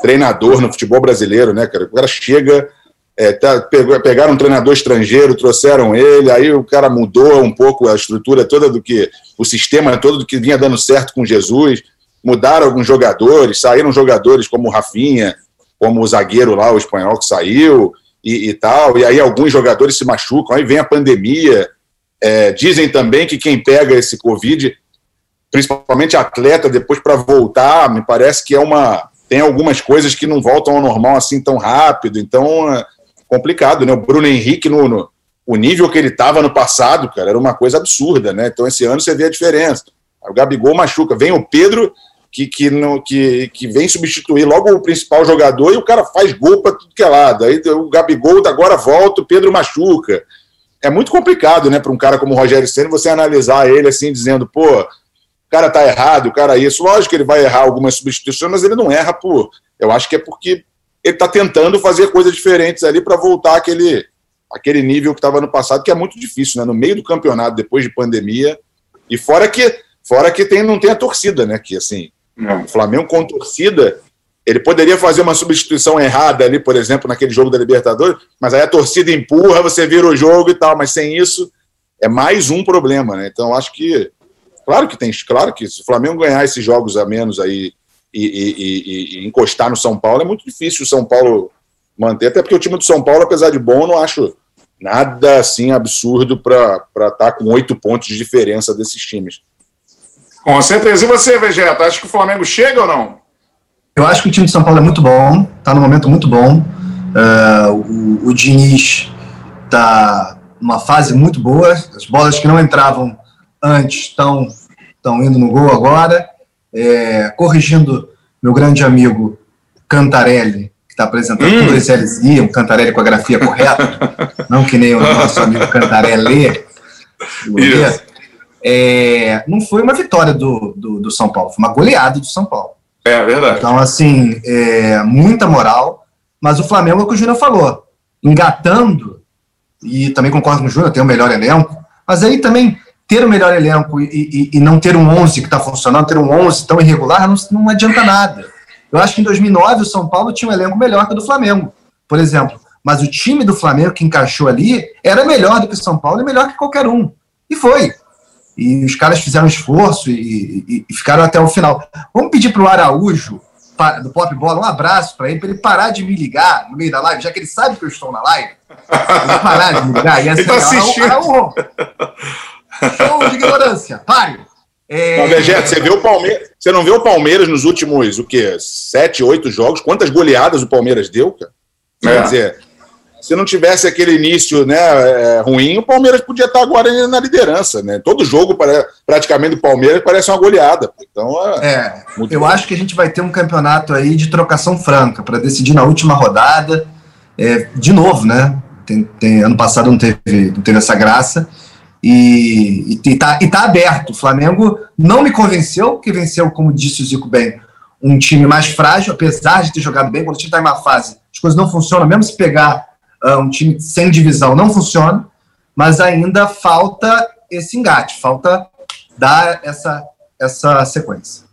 treinador no futebol brasileiro, né, cara? O cara chega, é, tá, pegaram um treinador estrangeiro, trouxeram ele, aí o cara mudou um pouco a estrutura toda do que, o sistema todo do que vinha dando certo com Jesus, mudaram alguns jogadores, saíram jogadores como o Rafinha, como o zagueiro lá, o espanhol que saiu, e, e tal, e aí alguns jogadores se machucam, aí vem a pandemia, é, dizem também que quem pega esse Covid, principalmente atleta, depois para voltar, me parece que é uma, tem algumas coisas que não voltam ao normal assim tão rápido, então é complicado, né? O Bruno Henrique, no, no o nível que ele estava no passado, cara, era uma coisa absurda, né? Então esse ano você vê a diferença. O Gabigol machuca, vem o Pedro que, que, no, que, que vem substituir logo o principal jogador e o cara faz gol para tudo que é lado. Aí o Gabigol agora volta, o Pedro machuca. É muito complicado, né, para um cara como o Rogério Senna você analisar ele assim, dizendo, pô, o cara tá errado, o cara isso. Lógico que ele vai errar algumas substituições, mas ele não erra por. Eu acho que é porque ele tá tentando fazer coisas diferentes ali para voltar aquele, aquele nível que estava no passado, que é muito difícil, né? No meio do campeonato, depois de pandemia. E fora que, fora que tem, não tem a torcida, né? Que assim, é. o Flamengo com torcida, ele poderia fazer uma substituição errada ali, por exemplo, naquele jogo da Libertadores, mas aí a torcida empurra, você vira o jogo e tal, mas sem isso é mais um problema, né? Então acho que Claro que tem, claro que se o Flamengo ganhar esses jogos a menos aí e, e, e, e, encostar no São Paulo, é muito difícil o São Paulo manter, até porque o time do São Paulo, apesar de bom, não acho nada assim absurdo para estar tá com oito pontos de diferença desses times.
Com certeza. E você, Vegeta, acha que o Flamengo chega ou não?
Eu acho que o time de São Paulo é muito bom, está num momento muito bom. Uh, o, o Diniz está numa fase muito boa, as bolas que não entravam antes estão estão indo no gol agora. É, corrigindo meu grande amigo Cantarelli, que está apresentando hum. dois L's I, um Cantarelli com a grafia correta, não que nem o nosso amigo Cantarelli. É, não foi uma vitória do, do, do, São Paulo, foi uma goleada do São Paulo.
É verdade.
Então, assim, é, muita moral, mas o Flamengo é o que o Júnior falou, engatando, e também concordo com o Júnior, tem o melhor elenco, mas aí também ter o melhor elenco e, e, e não ter um 11 que está funcionando, ter um 11 tão irregular, não, não adianta nada. Eu acho que em 2009 o São Paulo tinha um elenco melhor que o do Flamengo, por exemplo. Mas o time do Flamengo que encaixou ali era melhor do que o São Paulo e melhor que qualquer um. E foi. E os caras fizeram esforço e, e, e ficaram até o final. Vamos pedir para o Araújo, do Pop Bola, um abraço para ele, para ele parar de me ligar no meio da live, já que ele sabe que eu estou na live. Ele parar de me ligar. E assim, ele tá assistindo. Araújo, Show de ignorância. Pare.
É... Não, Vegeto, você, vê o Palmeiras, você não vê o Palmeiras nos últimos, o quê? Sete, oito jogos? Quantas goleadas o Palmeiras deu, cara? É. Quer dizer, se não tivesse aquele início né, é, ruim, o Palmeiras podia estar agora na liderança. Né? Todo jogo, praticamente, do Palmeiras parece uma goleada. Então,
é, é eu bom. acho que a gente vai ter um campeonato aí de trocação franca para decidir na última rodada. É, de novo, né? Tem, tem, ano passado não teve, não teve essa graça. E, e, tá, aberto. O Flamengo não me convenceu, que venceu, como disse o Zico bem, um time mais frágil, apesar de ter jogado bem. Quando o time está em uma fase, as coisas não funcionam, mesmo se pegar um time sem divisão, não funciona, mas ainda falta esse engate, falta dar essa, essa sequência.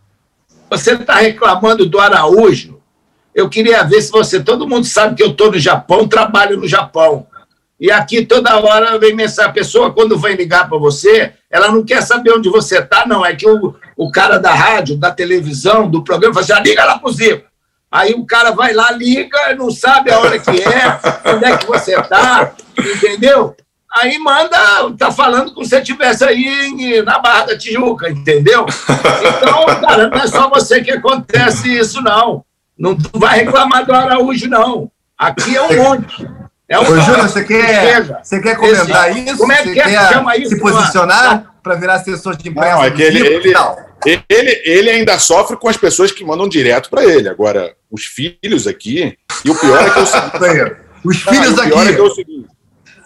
Você está reclamando do Araújo. Eu queria ver se você. Todo mundo sabe que eu estou no Japão, trabalho no Japão. E aqui toda hora vem mensagem. A pessoa, quando vai ligar para você, ela não quer saber onde você está, não. É que o, o cara da rádio, da televisão, do programa, fala assim: ah, liga lá pro Zico. Aí o cara vai lá, liga, não sabe a hora que é, onde é que você está, entendeu? Aí manda, tá falando como se você estivesse aí na Barra da Tijuca, entendeu? Então, cara, não é só você que acontece isso, não. Não vai reclamar do Araújo, não. Aqui é um monte.
É um Ô, Júnior, você quer, você quer comentar Esse, isso?
Como é que
você
quer chama isso?
Se posicionar para virar assessor de imprensa?
Não, é que ele, ele, ele, ele, ainda sofre com as pessoas que mandam direto para ele. Agora, os filhos aqui, e o pior é que eu
Os filhos não, aqui.
O pior é que é o seguinte.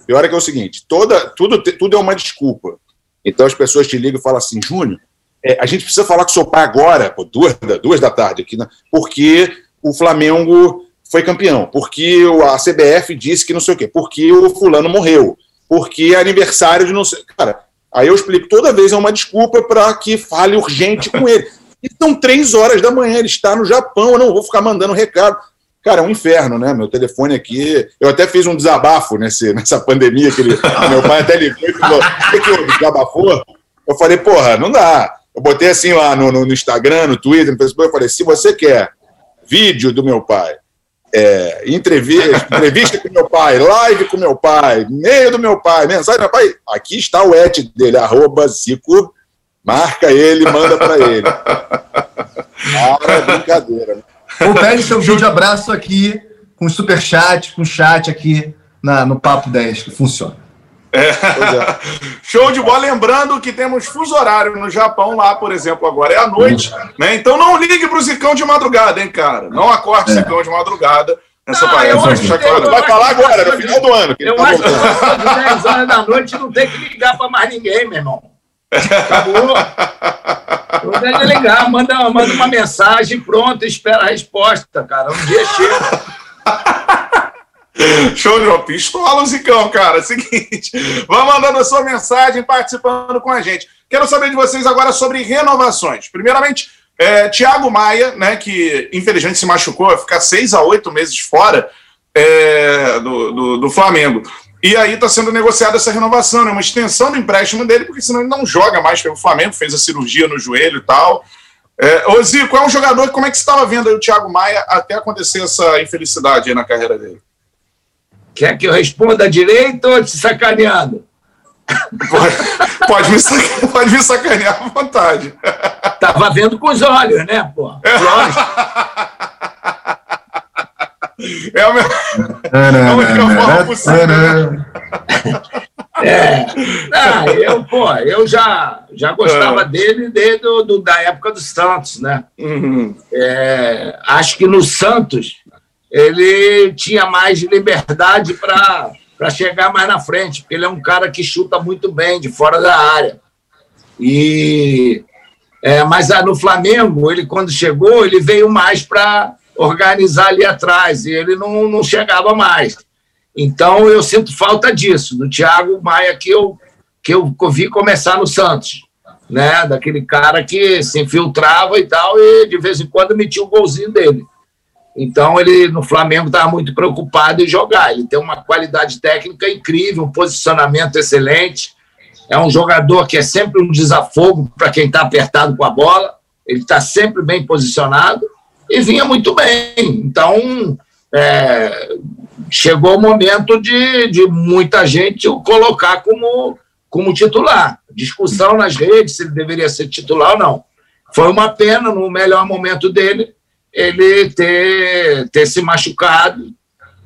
pior é que é o seguinte: toda, tudo, tudo é uma desculpa. Então as pessoas te ligam e falam assim, Júnior, é, a gente precisa falar com o seu pai agora, pô, duas, duas da tarde aqui, né? porque o Flamengo foi campeão, porque a CBF disse que não sei o quê, porque o fulano morreu, porque é aniversário de não sei. Cara, aí eu explico, toda vez é uma desculpa para que fale urgente com ele. E são três horas da manhã, ele está no Japão, eu não vou ficar mandando recado. Cara, é um inferno, né? Meu telefone aqui. Eu até fiz um desabafo nesse, nessa pandemia que ele, meu pai até ligou e falou: o que, eu desabafou? Eu falei, porra, não dá. Eu botei assim lá no, no, Instagram, no Twitter, no Facebook, eu falei, se você quer vídeo do meu pai, é, entrevista, entrevista com meu pai, live com meu pai, e-mail do meu pai, mensagem do meu pai, aqui está o et dele, arroba Zico, marca ele, manda para ele. Ah, é brincadeira, né?
Ou pede seu vídeo abraço aqui, com superchat, com chat aqui na, no Papo 10, que funciona.
É. É. Show de bola. Lembrando que temos fuso horário no Japão, lá, por exemplo, agora é à noite. Né? Então não ligue para o Zicão de madrugada, hein, cara? Não acorde o é. Zicão de madrugada. Nessa
não, eu acho que eu,
Vai falar agora, no final do ano.
Eu tá acho voltando. que 10 horas da noite não tem que ligar para mais ninguém, meu irmão. Acabou. Não tem que ligar, manda, manda uma mensagem, pronto, espera a resposta, cara. Um dia chega.
Show de bola. Pistola, Zicão, cara. Seguinte, vá mandando a sua mensagem, participando com a gente. Quero saber de vocês agora sobre renovações. Primeiramente, é, Thiago Maia, né, que infelizmente se machucou, vai ficar seis a oito meses fora é, do, do, do, Flamengo. E aí está sendo negociada essa renovação, né, uma extensão do empréstimo dele, porque senão ele não joga mais pelo Flamengo, fez a cirurgia no joelho e tal. É, ô Zico, é um jogador, como é que você estava vendo o Thiago Maia até acontecer essa infelicidade na carreira dele?
Quer que eu responda direito ou te sacaneando?
Pode, pode, me, sacanear, pode me sacanear à vontade.
Tava vendo com os olhos, né, pô? Lógico.
É a, minha, é a única forma possível.
É. Ah, eu, pô, eu já, já gostava é. dele desde do, da época do Santos, né? Uhum. É, acho que no Santos ele tinha mais liberdade para chegar mais na frente, porque ele é um cara que chuta muito bem de fora da área. E é, mas ah, no Flamengo, ele quando chegou, ele veio mais para organizar ali atrás, e ele não, não chegava mais. Então eu sinto falta disso, do Thiago Maia que eu, que eu vi começar no Santos. Né, daquele cara que se infiltrava e tal, e de vez em quando metia o um golzinho dele. Então, ele no Flamengo estava muito preocupado em jogar. Ele tem uma qualidade técnica incrível, um posicionamento excelente. É um jogador que é sempre um desafogo para quem está apertado com a bola. Ele está sempre bem posicionado e vinha muito bem. Então, é, chegou o momento de, de muita gente o colocar como, como titular. Discussão nas redes se ele deveria ser titular ou não. Foi uma pena no melhor momento dele ele ter, ter se machucado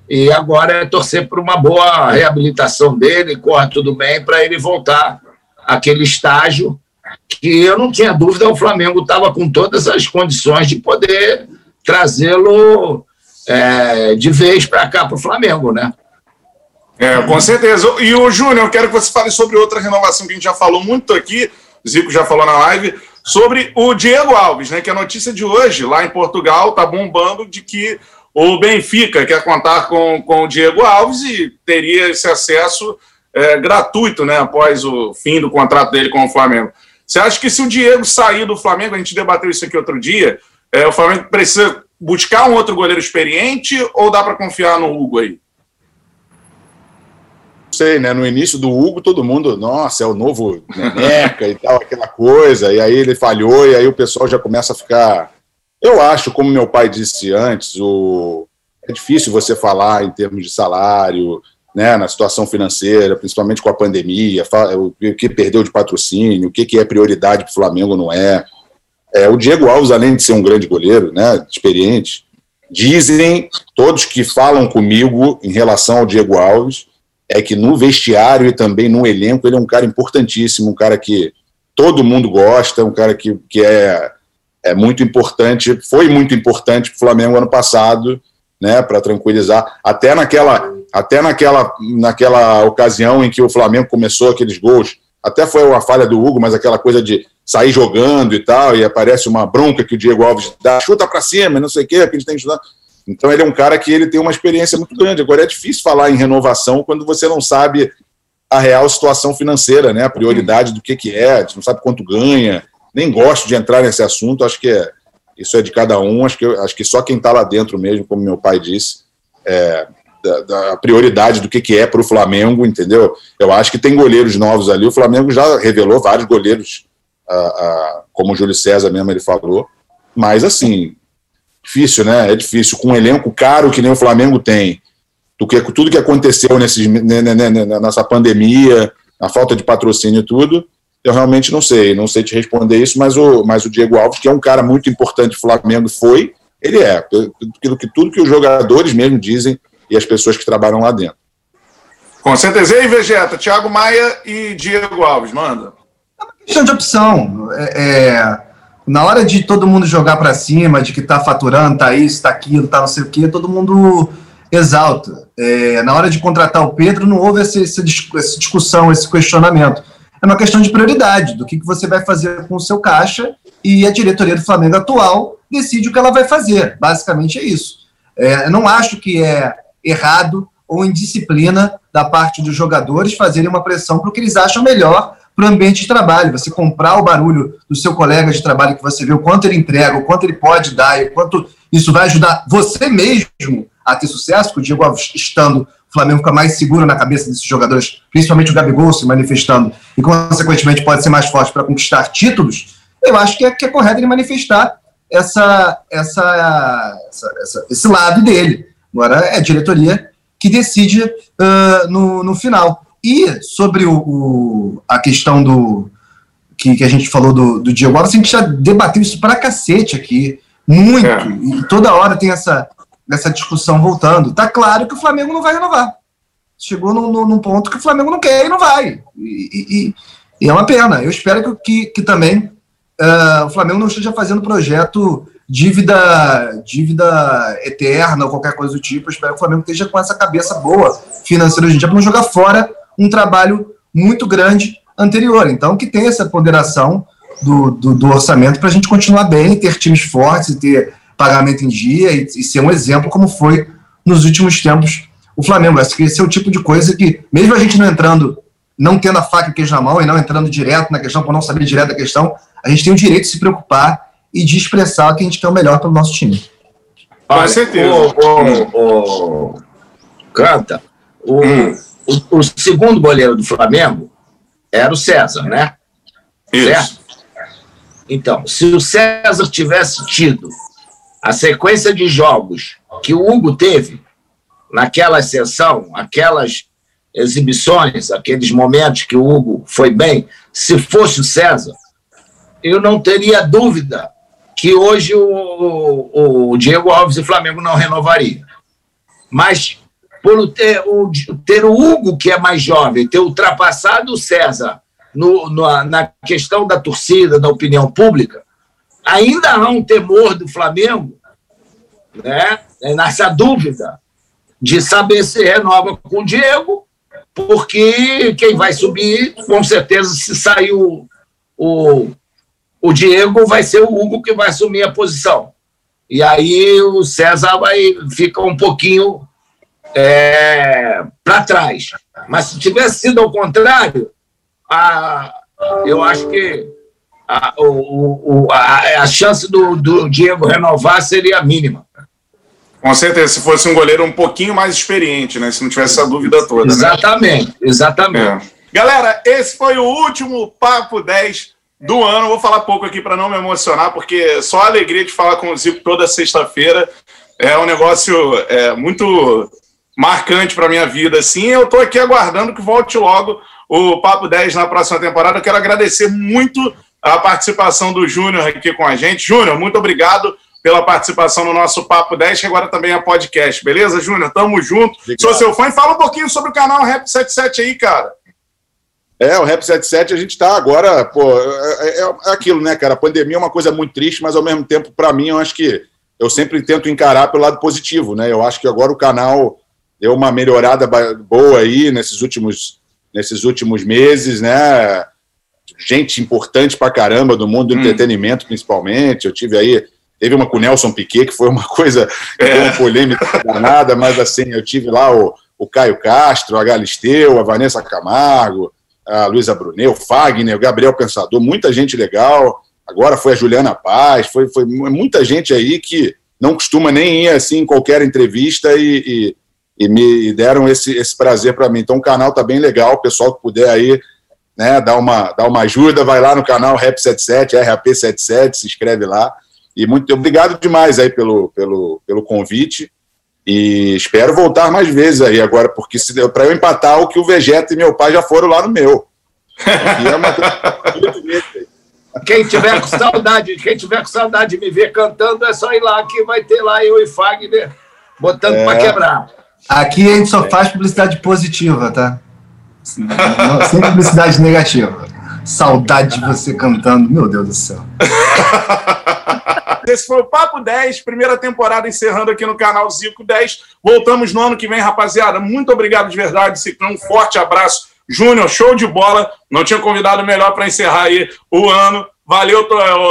e agora é torcer por uma boa reabilitação dele, corre tudo bem para ele voltar àquele estágio que eu não tinha dúvida, o Flamengo estava com todas as condições de poder trazê-lo é, de vez para cá para o Flamengo, né?
É, com certeza. E o Júnior, eu quero que você fale sobre outra renovação que a gente já falou muito aqui, Zico já falou na live, sobre o Diego Alves, né? Que a notícia de hoje, lá em Portugal, está bombando de que o Benfica quer contar com, com o Diego Alves e teria esse acesso é, gratuito, né? Após o fim do contrato dele com o Flamengo. Você acha que se o Diego sair do Flamengo, a gente debateu isso aqui outro dia, é, o Flamengo precisa buscar um outro goleiro experiente ou dá para confiar no Hugo aí?
Sei, né? No início do Hugo, todo mundo, nossa, é o novo Neneca e tal, aquela coisa. E aí ele falhou, e aí o pessoal já começa a ficar. Eu acho, como meu pai disse antes, o... é difícil você falar em termos de salário, né, na situação financeira, principalmente com a pandemia, o que perdeu de patrocínio, o que é prioridade para o Flamengo não é. é. O Diego Alves, além de ser um grande goleiro, né, experiente, dizem todos que falam comigo em relação ao Diego Alves é que no vestiário e também no elenco ele é um cara importantíssimo, um cara que todo mundo gosta, um cara que, que é, é muito importante, foi muito importante para o Flamengo ano passado, né, para tranquilizar, até naquela até naquela, naquela ocasião em que o Flamengo começou aqueles gols, até foi uma falha do Hugo, mas aquela coisa de sair jogando e tal, e aparece uma bronca que o Diego Alves dá, chuta para cima, não sei o quê, que a gente tem que chutar. Então ele é um cara que ele tem uma experiência muito grande. Agora é difícil falar em renovação quando você não sabe a real situação financeira, né? A prioridade do que, que é, não sabe quanto ganha. Nem gosto de entrar nesse assunto, acho que é, isso é de cada um, acho que, acho que só quem está lá dentro mesmo, como meu pai disse, é, da, da prioridade do que, que é para o Flamengo, entendeu? Eu acho que tem goleiros novos ali, o Flamengo já revelou vários goleiros, como o Júlio César mesmo ele falou, mas assim, difícil, né? É difícil. Com um elenco caro que nem o Flamengo tem, do que tudo que aconteceu nesses, né, nessa pandemia, a falta de patrocínio e tudo, eu realmente não sei, não sei te responder isso, mas o, mas o Diego Alves, que é um cara muito importante do Flamengo, foi, ele é, aquilo que tudo que os jogadores mesmo dizem e as pessoas que trabalham lá dentro.
Com certeza. E aí, Vegeta, Thiago Maia e Diego Alves, manda.
É uma questão de opção. É, é na hora de todo mundo jogar para cima, de que tá faturando, tá isso, tá aquilo, tá não sei o quê, todo mundo exalta. É, na hora de contratar o Pedro, não houve essa, essa, discussão, esse questionamento. É uma questão de prioridade, do que, que você vai fazer com o seu caixa, e a diretoria do Flamengo atual decide o que ela vai fazer. Basicamente é isso. É, não acho que é errado ou indisciplina da parte dos jogadores fazerem uma pressão para o que eles acham melhor para o ambiente de trabalho. Você comprar o barulho do seu colega de trabalho, que você vê o quanto ele entrega, o quanto ele pode dar, e o quanto isso vai ajudar você mesmo a ter sucesso, porque o Diego Alves estando, o Flamengo fica mais seguro na cabeça desses jogadores, principalmente o Gabigol se manifestando, e consequentemente pode ser mais forte para conquistar títulos, eu acho que é, que é correto ele manifestar essa, essa, essa, esse lado dele. Agora é a diretoria que decide uh, no, no final. E sobre o, o, a questão do que, que a gente falou do, do Diego Alves, a gente já debateu isso pra cacete aqui, muito, é. e toda hora tem essa, essa discussão voltando. Tá claro que o Flamengo não vai renovar. Chegou num, num ponto que o Flamengo não quer e não vai. E, e, e é uma pena. Eu espero que, que, que também uh, o Flamengo não esteja fazendo projeto dívida, dívida eterna ou qualquer coisa do tipo. Eu espero que o Flamengo esteja com essa cabeça boa financeira hoje em dia para não jogar fora um trabalho muito grande anterior. Então, que tem essa ponderação do, do, do orçamento para a gente continuar bem, ter times fortes e ter pagamento em dia e, e, ser um exemplo como foi nos últimos tempos o Flamengo. Acho que esse é o tipo de coisa que, mesmo a gente não entrando, não tendo a faca e queijo na mão e não entrando direto na questão, por não saber direto da questão, a gente tem o direito de se preocupar e de expressar que a gente quer o melhor para o nosso time.
Com certeza. O, o, o, Canta, o, hum. O, o, segundo goleiro do Flamengo era o César, né?
Isso. Certo?
Então, se o César tivesse tido a sequência de jogos que o Hugo teve naquela sessão, aquelas exibições, aqueles momentos que o Hugo foi bem, se fosse o César, eu não teria dúvida que hoje o, o Diego Alves e o Flamengo não renovaria. Mas por ter o, ter o Hugo, que é mais jovem, ter ultrapassado o César no, no, na questão da torcida, da opinião pública, ainda há um temor do Flamengo, né, nessa dúvida de saber se renova com o Diego, porque quem vai subir, com certeza, se saiu o, o Diego vai ser o Hugo que vai assumir a posição. E aí o César vai fica um pouquinho é, para trás. Mas se tivesse sido ao contrário, a, eu acho que a, o, o, a, a chance do, do Diego renovar seria mínima.
Com certeza, se fosse um goleiro um pouquinho mais experiente, né? Se não tivesse essa dúvida toda.
Exatamente, né? exatamente.
É. Galera, esse foi o último Papo 10 do ano. Vou falar pouco aqui para não me emocionar, porque só a alegria de falar com o Zico toda sexta-feira é um negócio é, muito marcante para minha vida. Assim, eu estou aqui aguardando que volte logo o Papo 10 na próxima temporada. Eu quero agradecer muito a participação do Júnior aqui com a gente. Júnior, muito obrigado pela participação no nosso Papo 10, que agora também é podcast. Beleza, Júnior? Tamo junto. Obrigado. Sou seu fã e fala um pouquinho sobre o canal Rap 77 aí, cara.
É, o Rap 77 a gente está agora, pô, é, é, é, aquilo, né, cara? A pandemia é uma coisa muito triste, mas ao mesmo tempo, para mim, eu acho que eu sempre tento encarar pelo lado positivo, né? Eu acho que agora o canal deu uma melhorada boa aí nesses últimos, nesses últimos meses, né? Gente importante pra caramba do mundo do hum. entretenimento, principalmente. Eu tive aí, teve uma com o Nelson Piquet, que foi uma coisa, é. uma polêmica danada, mas assim, eu tive lá o, o Caio Castro, a Galisteu, a Vanessa Camargo, a Luísa Brunet, o Fagner, o Gabriel Pensador, muita gente legal. Agora foi a Juliana Paz, foi, foi muita gente aí que não costuma nem ir assim em qualquer entrevista e, e, e me deram esse, esse prazer para mim. Então o canal tá bem legal, o pessoal que puder aí, né, dar uma, dar uma ajuda, vai lá no canal Rap77, RAP77, se inscreve lá. E muito obrigado demais aí pelo, pelo, pelo convite. E espero voltar mais vezes aí agora, porque se deu para eu empatar o que o Vegeta e meu pai já foram lá no meu. É uma...
Quem tiver com saudade, quem tiver com saudade de me ver cantando, é só ir lá que vai ter lá eu e Fagner botando é. para quebrar.
Aqui a gente só faz publicidade positiva, tá? sem publicidade negativa. Saudade de você cantando, meu Deus do céu.
Esse foi o Papo 10, primeira temporada encerrando aqui no canal Zico 10. Voltamos no ano que vem, rapaziada. Muito obrigado de verdade, Ciclão. Um forte abraço. Júnior, show de bola. Não tinha convidado melhor para encerrar aí o ano. Valeu,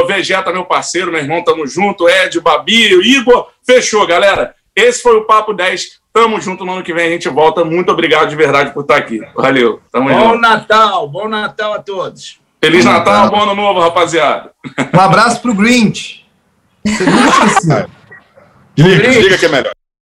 Vegeta, meu parceiro, meu irmão, tamo junto. Ed, Babi, Igor. Fechou, galera. Esse foi o Papo 10. Tamo junto no ano que vem, a gente volta. Muito obrigado de verdade por estar aqui. Valeu.
Tamo bom junto. Natal, bom Natal a todos.
Feliz Natal, Natal, bom ano novo, rapaziada.
Um abraço pro Grinch.
Você não Diga, diga que é melhor.